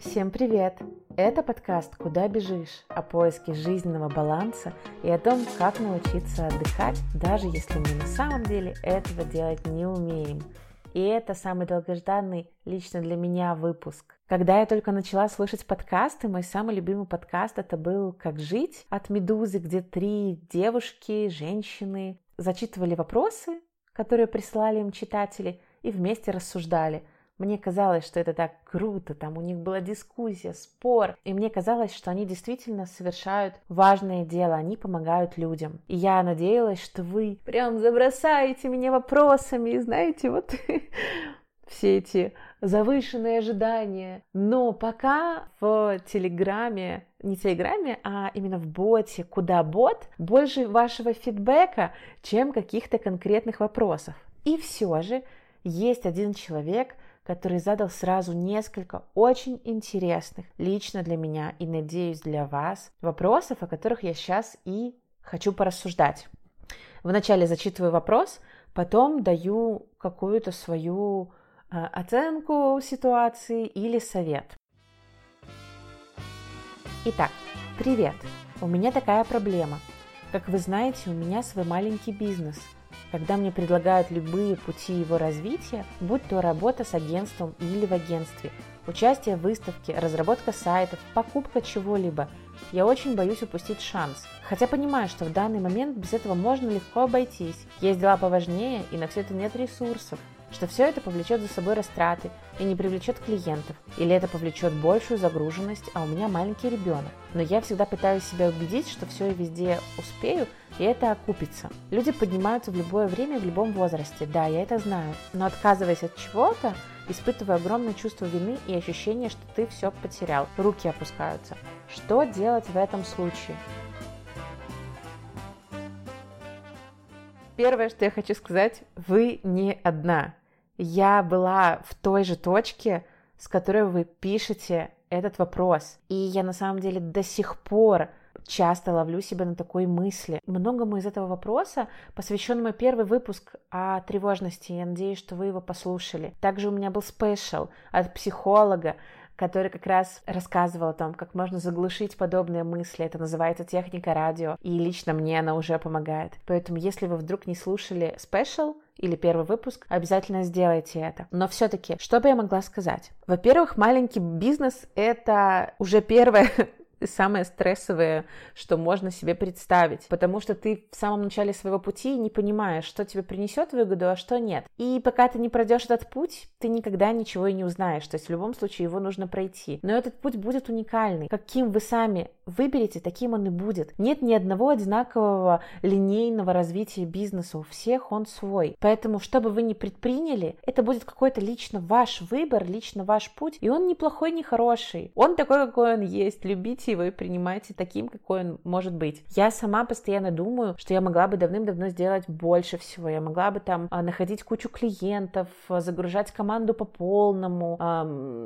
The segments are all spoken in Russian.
Всем привет! Это подкаст «Куда бежишь?» о поиске жизненного баланса и о том, как научиться отдыхать, даже если мы на самом деле этого делать не умеем. И это самый долгожданный лично для меня выпуск. Когда я только начала слышать подкасты, мой самый любимый подкаст это был «Как жить» от «Медузы», где три девушки, женщины зачитывали вопросы, которые присылали им читатели, и вместе рассуждали – мне казалось, что это так круто, там у них была дискуссия, спор, и мне казалось, что они действительно совершают важное дело, они помогают людям. И я надеялась, что вы прям забросаете меня вопросами, знаете, вот все эти завышенные ожидания. Но пока в Телеграме, не Телеграме, а именно в боте, куда бот, больше вашего фидбэка, чем каких-то конкретных вопросов. И все же есть один человек, который задал сразу несколько очень интересных лично для меня и, надеюсь, для вас вопросов, о которых я сейчас и хочу порассуждать. Вначале зачитываю вопрос, потом даю какую-то свою э, оценку ситуации или совет. Итак, привет! У меня такая проблема. Как вы знаете, у меня свой маленький бизнес – когда мне предлагают любые пути его развития, будь то работа с агентством или в агентстве, участие в выставке, разработка сайтов, покупка чего-либо, я очень боюсь упустить шанс. Хотя понимаю, что в данный момент без этого можно легко обойтись. Есть дела поважнее, и на все это нет ресурсов что все это повлечет за собой растраты и не привлечет клиентов, или это повлечет большую загруженность, а у меня маленький ребенок. Но я всегда пытаюсь себя убедить, что все и везде успею, и это окупится. Люди поднимаются в любое время, в любом возрасте, да, я это знаю, но отказываясь от чего-то, испытываю огромное чувство вины и ощущение, что ты все потерял, руки опускаются. Что делать в этом случае? Первое, что я хочу сказать, вы не одна. Я была в той же точке, с которой вы пишете этот вопрос. И я на самом деле до сих пор часто ловлю себя на такой мысли. Многому из этого вопроса посвящен мой первый выпуск о тревожности. Я надеюсь, что вы его послушали. Также у меня был спешл от психолога, который как раз рассказывал о том, как можно заглушить подобные мысли. Это называется техника радио, и лично мне она уже помогает. Поэтому, если вы вдруг не слушали спешл, или первый выпуск, обязательно сделайте это. Но все-таки, что бы я могла сказать? Во-первых, маленький бизнес — это уже первое самое стрессовое, что можно себе представить, потому что ты в самом начале своего пути не понимаешь, что тебе принесет выгоду, а что нет. И пока ты не пройдешь этот путь, ты никогда ничего и не узнаешь, то есть в любом случае его нужно пройти. Но этот путь будет уникальный. Каким вы сами выберете, таким он и будет. Нет ни одного одинакового линейного развития бизнеса, у всех он свой. Поэтому, что бы вы ни предприняли, это будет какой-то лично ваш выбор, лично ваш путь, и он неплохой, не хороший. Он такой, какой он есть. Любите и принимайте таким, какой он может быть. Я сама постоянно думаю, что я могла бы давным-давно сделать больше всего. Я могла бы там а, находить кучу клиентов, загружать команду по полному,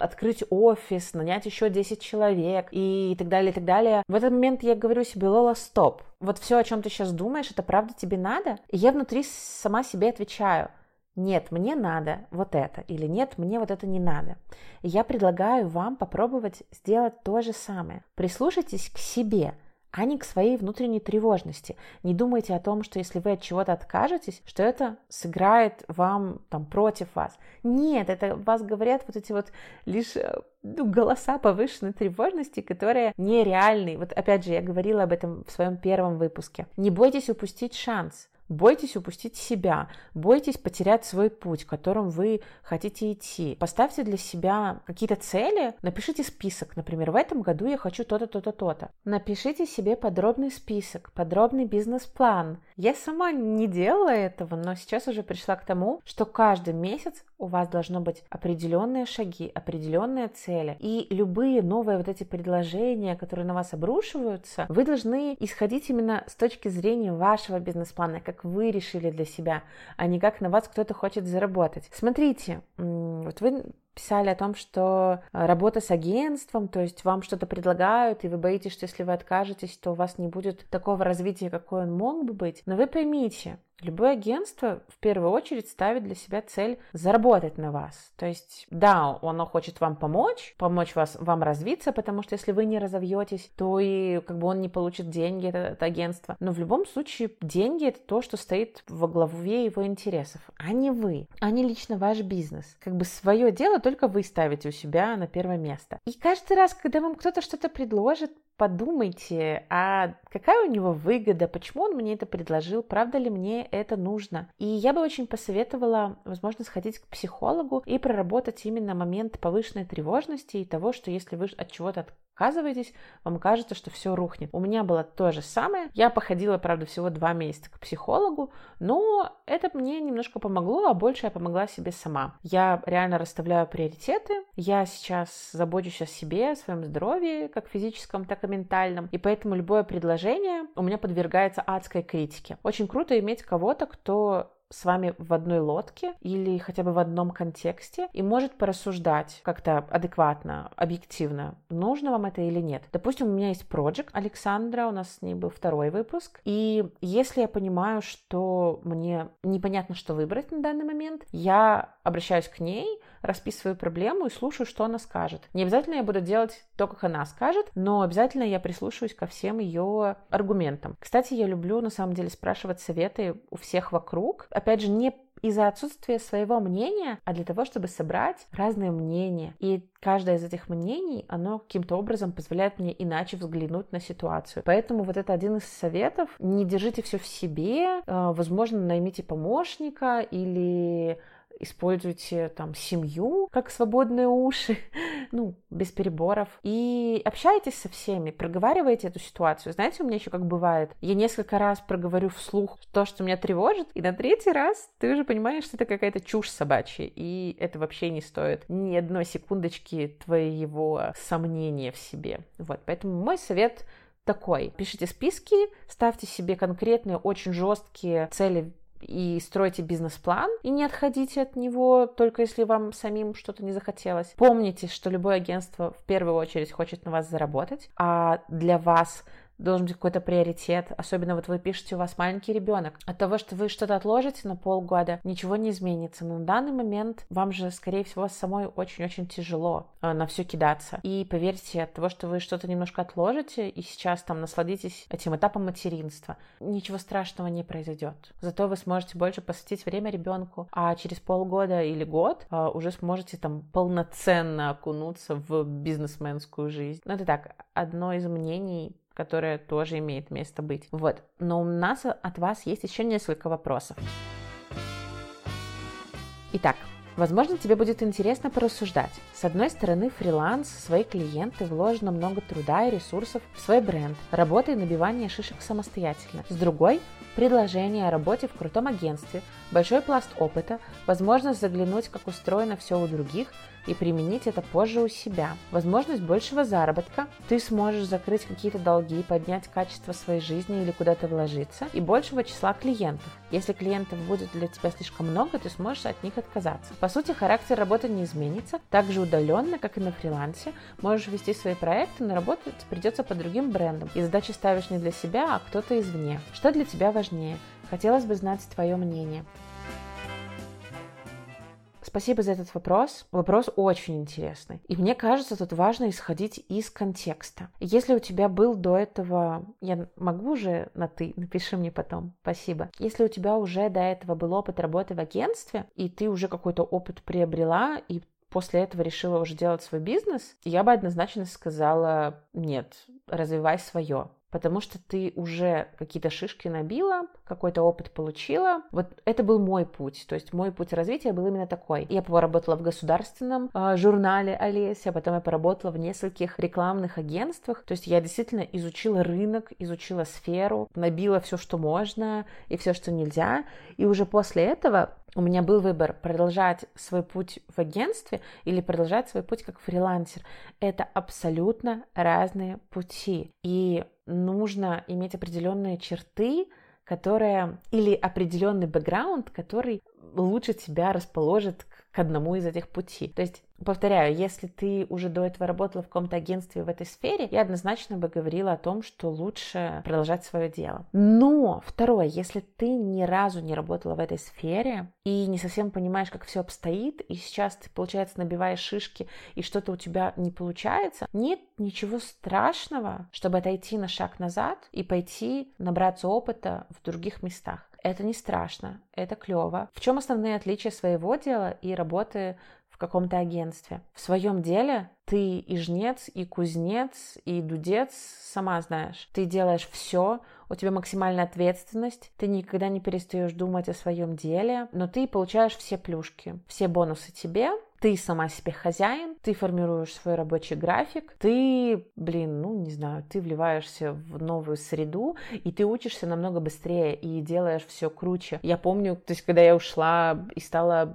открыть офис, нанять еще 10 человек и так далее, и так далее. В этот момент я говорю себе, Лола, стоп. Вот все, о чем ты сейчас думаешь, это правда тебе надо? И я внутри сама себе отвечаю – нет, мне надо вот это, или нет, мне вот это не надо. И я предлагаю вам попробовать сделать то же самое. Прислушайтесь к себе, а не к своей внутренней тревожности. Не думайте о том, что если вы от чего-то откажетесь, что это сыграет вам там против вас. Нет, это вас говорят вот эти вот лишь э, ну, голоса повышенной тревожности, которые нереальны. Вот опять же, я говорила об этом в своем первом выпуске. Не бойтесь упустить шанс. Бойтесь упустить себя, бойтесь потерять свой путь, которым вы хотите идти. Поставьте для себя какие-то цели, напишите список. Например, в этом году я хочу то-то, то-то, то-то. Напишите себе подробный список, подробный бизнес-план. Я сама не делала этого, но сейчас уже пришла к тому, что каждый месяц у вас должно быть определенные шаги, определенные цели. И любые новые вот эти предложения, которые на вас обрушиваются, вы должны исходить именно с точки зрения вашего бизнес-плана, как вы решили для себя, а не как на вас кто-то хочет заработать. Смотрите, вот вы писали о том, что э, работа с агентством, то есть вам что-то предлагают, и вы боитесь, что если вы откажетесь, то у вас не будет такого развития, какое он мог бы быть. Но вы поймите, Любое агентство в первую очередь ставит для себя цель заработать на вас. То есть, да, оно хочет вам помочь, помочь вас, вам развиться, потому что если вы не разовьетесь, то и как бы он не получит деньги, это, это агентство. Но в любом случае деньги это то, что стоит во главе его интересов, а не вы, а не лично ваш бизнес. Как бы свое дело только вы ставите у себя на первое место. И каждый раз, когда вам кто-то что-то предложит, подумайте, а какая у него выгода, почему он мне это предложил, правда ли мне это нужно. И я бы очень посоветовала, возможно, сходить к психологу и проработать именно момент повышенной тревожности и того, что если вы от чего-то отказываетесь, вам кажется, что все рухнет. У меня было то же самое. Я походила, правда, всего два месяца к психологу, но это мне немножко помогло, а больше я помогла себе сама. Я реально расставляю приоритеты. Я сейчас забочусь о себе, о своем здоровье, как физическом, так ментальном. И поэтому любое предложение у меня подвергается адской критике. Очень круто иметь кого-то, кто с вами в одной лодке или хотя бы в одном контексте и может порассуждать как-то адекватно, объективно, нужно вам это или нет. Допустим, у меня есть проект Александра, у нас с ней был второй выпуск, и если я понимаю, что мне непонятно, что выбрать на данный момент, я обращаюсь к ней, расписываю проблему и слушаю, что она скажет. Не обязательно я буду делать то, как она скажет, но обязательно я прислушиваюсь ко всем ее аргументам. Кстати, я люблю на самом деле спрашивать советы у всех вокруг. Опять же, не из-за отсутствия своего мнения, а для того, чтобы собрать разные мнения. И каждое из этих мнений, оно каким-то образом позволяет мне иначе взглянуть на ситуацию. Поэтому вот это один из советов. Не держите все в себе, а, возможно, наймите помощника или используйте там семью как свободные уши, ну, без переборов, и общайтесь со всеми, проговаривайте эту ситуацию. Знаете, у меня еще как бывает, я несколько раз проговорю вслух то, что меня тревожит, и на третий раз ты уже понимаешь, что это какая-то чушь собачья, и это вообще не стоит ни одной секундочки твоего сомнения в себе. Вот, поэтому мой совет такой. Пишите списки, ставьте себе конкретные, очень жесткие цели и стройте бизнес-план, и не отходите от него только если вам самим что-то не захотелось. Помните, что любое агентство в первую очередь хочет на вас заработать, а для вас должен быть какой-то приоритет. Особенно вот вы пишете, у вас маленький ребенок. От того, что вы что-то отложите на полгода, ничего не изменится. Но на данный момент вам же, скорее всего, самой очень-очень тяжело э, на все кидаться. И поверьте, от того, что вы что-то немножко отложите и сейчас там насладитесь этим этапом материнства, ничего страшного не произойдет. Зато вы сможете больше посвятить время ребенку, а через полгода или год э, уже сможете там полноценно окунуться в бизнесменскую жизнь. Ну, это так, одно из мнений которое тоже имеет место быть. Вот. Но у нас от вас есть еще несколько вопросов. Итак, Возможно, тебе будет интересно порассуждать. С одной стороны, фриланс, свои клиенты, вложено много труда и ресурсов в свой бренд, работа и набивание шишек самостоятельно. С другой, предложение о работе в крутом агентстве, большой пласт опыта, возможность заглянуть, как устроено все у других – и применить это позже у себя. Возможность большего заработка, ты сможешь закрыть какие-то долги, поднять качество своей жизни или куда-то вложиться, и большего числа клиентов. Если клиентов будет для тебя слишком много, ты сможешь от них отказаться. По сути, характер работы не изменится, так же удаленно, как и на фрилансе. Можешь вести свои проекты, но работать придется по другим брендам. И задачи ставишь не для себя, а кто-то извне. Что для тебя важнее? Хотелось бы знать твое мнение. Спасибо за этот вопрос. Вопрос очень интересный. И мне кажется, тут важно исходить из контекста. Если у тебя был до этого... Я могу уже на «ты»? Напиши мне потом. Спасибо. Если у тебя уже до этого был опыт работы в агентстве, и ты уже какой-то опыт приобрела, и после этого решила уже делать свой бизнес, я бы однозначно сказала, нет, развивай свое потому что ты уже какие-то шишки набила, какой-то опыт получила. Вот это был мой путь, то есть мой путь развития был именно такой. Я поработала в государственном э, журнале Олеся, потом я поработала в нескольких рекламных агентствах, то есть я действительно изучила рынок, изучила сферу, набила все, что можно и все, что нельзя, и уже после этого у меня был выбор продолжать свой путь в агентстве или продолжать свой путь как фрилансер. Это абсолютно разные пути. И нужно иметь определенные черты, которые или определенный бэкграунд, который лучше тебя расположит к одному из этих путей. То есть повторяю, если ты уже до этого работала в каком-то агентстве в этой сфере, я однозначно бы говорила о том, что лучше продолжать свое дело. Но второе, если ты ни разу не работала в этой сфере и не совсем понимаешь, как все обстоит, и сейчас ты, получается, набиваешь шишки, и что-то у тебя не получается, нет ничего страшного, чтобы отойти на шаг назад и пойти набраться опыта в других местах. Это не страшно, это клево. В чем основные отличия своего дела и работы в каком-то агентстве? В своем деле ты и жнец, и кузнец, и дудец, сама знаешь. Ты делаешь все, у тебя максимальная ответственность, ты никогда не перестаешь думать о своем деле, но ты получаешь все плюшки, все бонусы тебе, ты сама себе хозяин, ты формируешь свой рабочий график, ты, блин, ну, не знаю, ты вливаешься в новую среду, и ты учишься намного быстрее и делаешь все круче. Я помню, то есть, когда я ушла и стала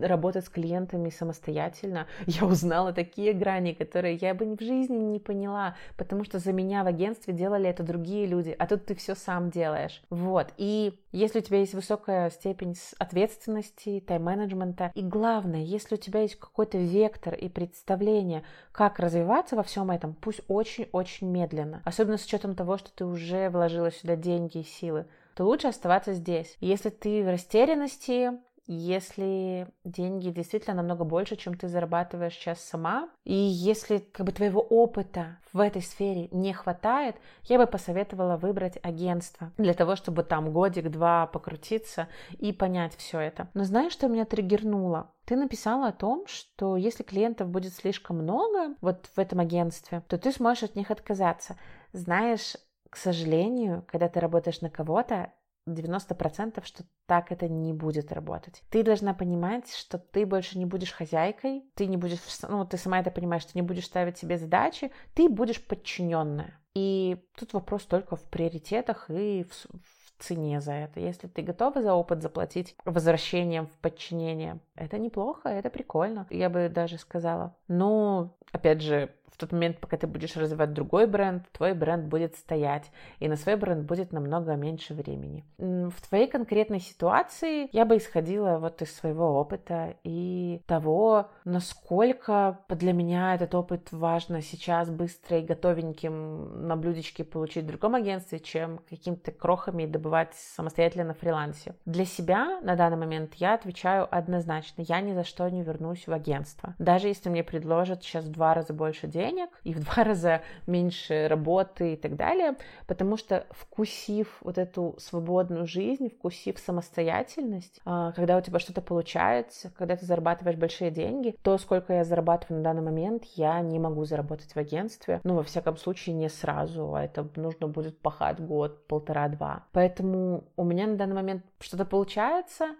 работать с клиентами самостоятельно, я узнала такие грани, которые я бы в жизни не поняла, потому что за меня в агентстве делали это другие люди, а тут ты все сам делаешь. Вот. И если у тебя есть высокая степень ответственности, тайм-менеджмента, и главное, если у тебя есть какой-то вектор и представление, как развиваться во всем этом, пусть очень-очень медленно, особенно с учетом того, что ты уже вложила сюда деньги и силы, то лучше оставаться здесь. Если ты в растерянности, если деньги действительно намного больше, чем ты зарабатываешь сейчас сама, и если как бы твоего опыта в этой сфере не хватает, я бы посоветовала выбрать агентство для того, чтобы там годик-два покрутиться и понять все это. Но знаешь, что меня триггернуло? Ты написала о том, что если клиентов будет слишком много вот в этом агентстве, то ты сможешь от них отказаться. Знаешь, к сожалению, когда ты работаешь на кого-то, 90% что так это не будет работать. Ты должна понимать, что ты больше не будешь хозяйкой, ты не будешь, ну, ты сама это понимаешь, ты не будешь ставить себе задачи, ты будешь подчиненная. И тут вопрос только в приоритетах и в, в цене за это. Если ты готова за опыт заплатить возвращением в подчинение, это неплохо, это прикольно. Я бы даже сказала. Но, опять же, в тот момент, пока ты будешь развивать другой бренд, твой бренд будет стоять, и на свой бренд будет намного меньше времени. В твоей конкретной ситуации я бы исходила вот из своего опыта и того, насколько для меня этот опыт важно сейчас быстро и готовеньким на блюдечке получить в другом агентстве, чем какими-то крохами добывать самостоятельно на фрилансе. Для себя на данный момент я отвечаю однозначно, я ни за что не вернусь в агентство. Даже если мне предложат сейчас два раза больше денег и в два раза меньше работы и так далее, потому что вкусив вот эту свободную жизнь, вкусив самостоятельность, а, когда у тебя что-то получается, когда ты зарабатываешь большие деньги, то, сколько я зарабатываю на данный момент, я не могу заработать в агентстве, ну, во всяком случае, не сразу, а это нужно будет пахать год, полтора-два. Поэтому у меня на данный момент что-то получается,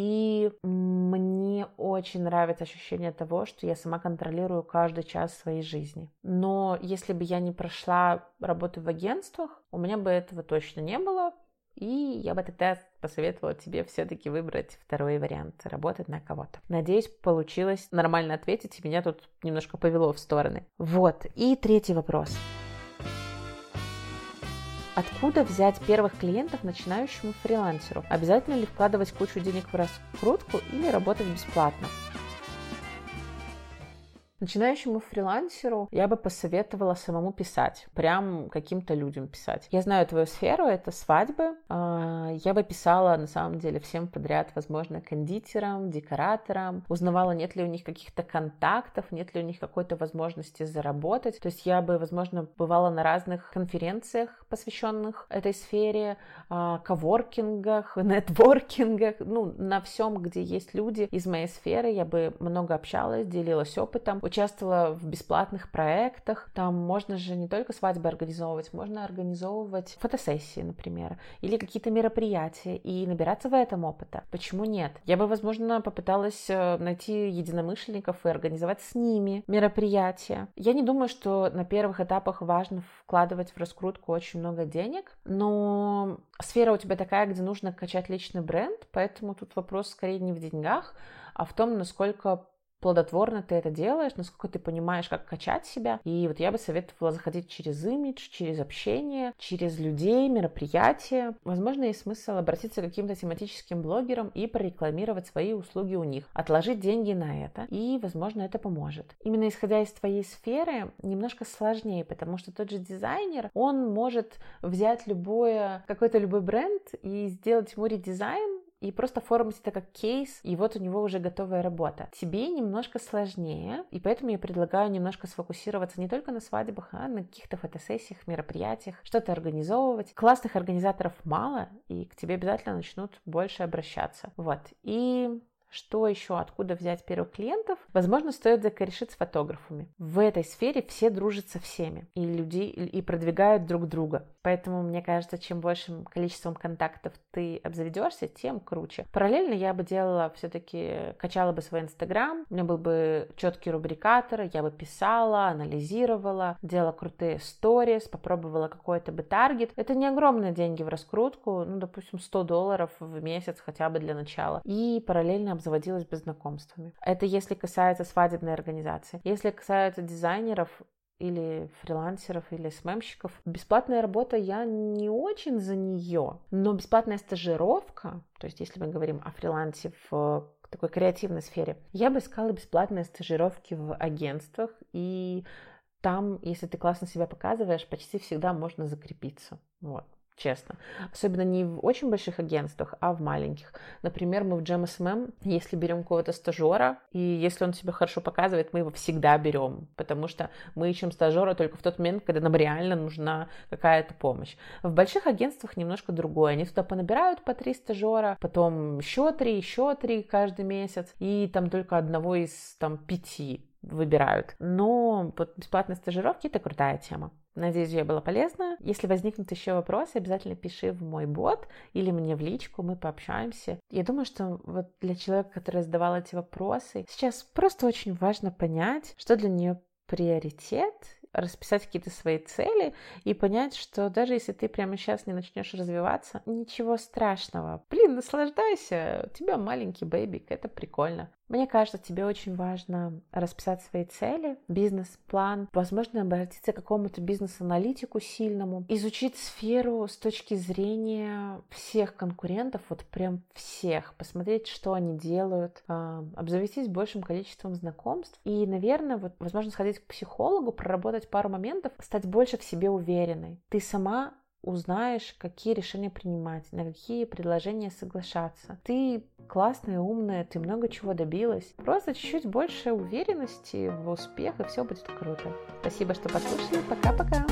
и мне очень нравится ощущение того, что я сама контролирую каждый час своей жизни. Но если бы я не прошла работу в агентствах, у меня бы этого точно не было. И я бы тогда посоветовала тебе все-таки выбрать второй вариант, работать на кого-то. Надеюсь, получилось нормально ответить, и меня тут немножко повело в стороны. Вот, и третий вопрос. Откуда взять первых клиентов начинающему фрилансеру? Обязательно ли вкладывать кучу денег в раскрутку или работать бесплатно? Начинающему фрилансеру я бы посоветовала самому писать, прям каким-то людям писать. Я знаю твою сферу, это свадьбы. А, я бы писала на самом деле всем подряд, возможно, кондитерам, декораторам, узнавала, нет ли у них каких-то контактов, нет ли у них какой-то возможности заработать. То есть я бы, возможно, бывала на разных конференциях, посвященных этой сфере, а, коворкингах, нетворкингах, ну, на всем, где есть люди из моей сферы, я бы много общалась, делилась опытом, участвовала в бесплатных проектах. Там можно же не только свадьбы организовывать, можно организовывать фотосессии, например, или какие-то мероприятия и набираться в этом опыта. Почему нет? Я бы, возможно, попыталась э, найти единомышленников и организовать с ними мероприятия. Я не думаю, что на первых этапах важно вкладывать в раскрутку очень много денег, но сфера у тебя такая, где нужно качать личный бренд, поэтому тут вопрос скорее не в деньгах, а в том, насколько плодотворно ты это делаешь, насколько ты понимаешь, как качать себя. И вот я бы советовала заходить через имидж, через общение, через людей, мероприятия. Возможно, есть смысл обратиться к каким-то тематическим блогерам и прорекламировать свои услуги у них, отложить деньги на это, и, возможно, это поможет. Именно исходя из твоей сферы, немножко сложнее, потому что тот же дизайнер, он может взять любое, какой-то любой бренд и сделать ему редизайн, и просто оформить это как кейс, и вот у него уже готовая работа. Тебе немножко сложнее, и поэтому я предлагаю немножко сфокусироваться не только на свадьбах, а на каких-то фотосессиях, мероприятиях, что-то организовывать. Классных организаторов мало, и к тебе обязательно начнут больше обращаться. Вот. И что еще, откуда взять первых клиентов? Возможно, стоит закорешить с фотографами. В этой сфере все дружат со всеми и люди и продвигают друг друга. Поэтому, мне кажется, чем большим количеством контактов ты обзаведешься, тем круче. Параллельно я бы делала все-таки, качала бы свой инстаграм, у меня был бы четкий рубрикатор, я бы писала, анализировала, делала крутые сторис, попробовала какой-то бы таргет. Это не огромные деньги в раскрутку, ну, допустим, 100 долларов в месяц хотя бы для начала. И параллельно обзаводилась бы знакомствами. Это если касается свадебной организации. Если касается дизайнеров, или фрилансеров, или СММщиков. Бесплатная работа, я не очень за нее, но бесплатная стажировка, то есть если мы говорим о фрилансе в такой креативной сфере, я бы искала бесплатные стажировки в агентствах, и там, если ты классно себя показываешь, почти всегда можно закрепиться. Вот честно. Особенно не в очень больших агентствах, а в маленьких. Например, мы в GMSMM, если берем кого-то стажера, и если он себя хорошо показывает, мы его всегда берем, потому что мы ищем стажера только в тот момент, когда нам реально нужна какая-то помощь. В больших агентствах немножко другое. Они туда понабирают по три стажера, потом еще три, еще три каждый месяц, и там только одного из там пяти выбирают. Но вот бесплатные стажировки — это крутая тема. Надеюсь, я была полезна. Если возникнут еще вопросы, обязательно пиши в мой бот или мне в личку, мы пообщаемся. Я думаю, что вот для человека, который задавал эти вопросы, сейчас просто очень важно понять, что для нее приоритет, расписать какие-то свои цели и понять, что даже если ты прямо сейчас не начнешь развиваться, ничего страшного. Блин, наслаждайся, у тебя маленький бэйбик, это прикольно. Мне кажется, тебе очень важно расписать свои цели, бизнес-план, возможно, обратиться к какому-то бизнес-аналитику сильному, изучить сферу с точки зрения всех конкурентов, вот прям всех, посмотреть, что они делают, а, обзавестись большим количеством знакомств и, наверное, вот, возможно, сходить к психологу, проработать пару моментов, стать больше в себе уверенной. Ты сама узнаешь, какие решения принимать, на какие предложения соглашаться. Ты классная, умная, ты много чего добилась. Просто чуть-чуть больше уверенности в успех, и все будет круто. Спасибо, что послушали. Пока-пока.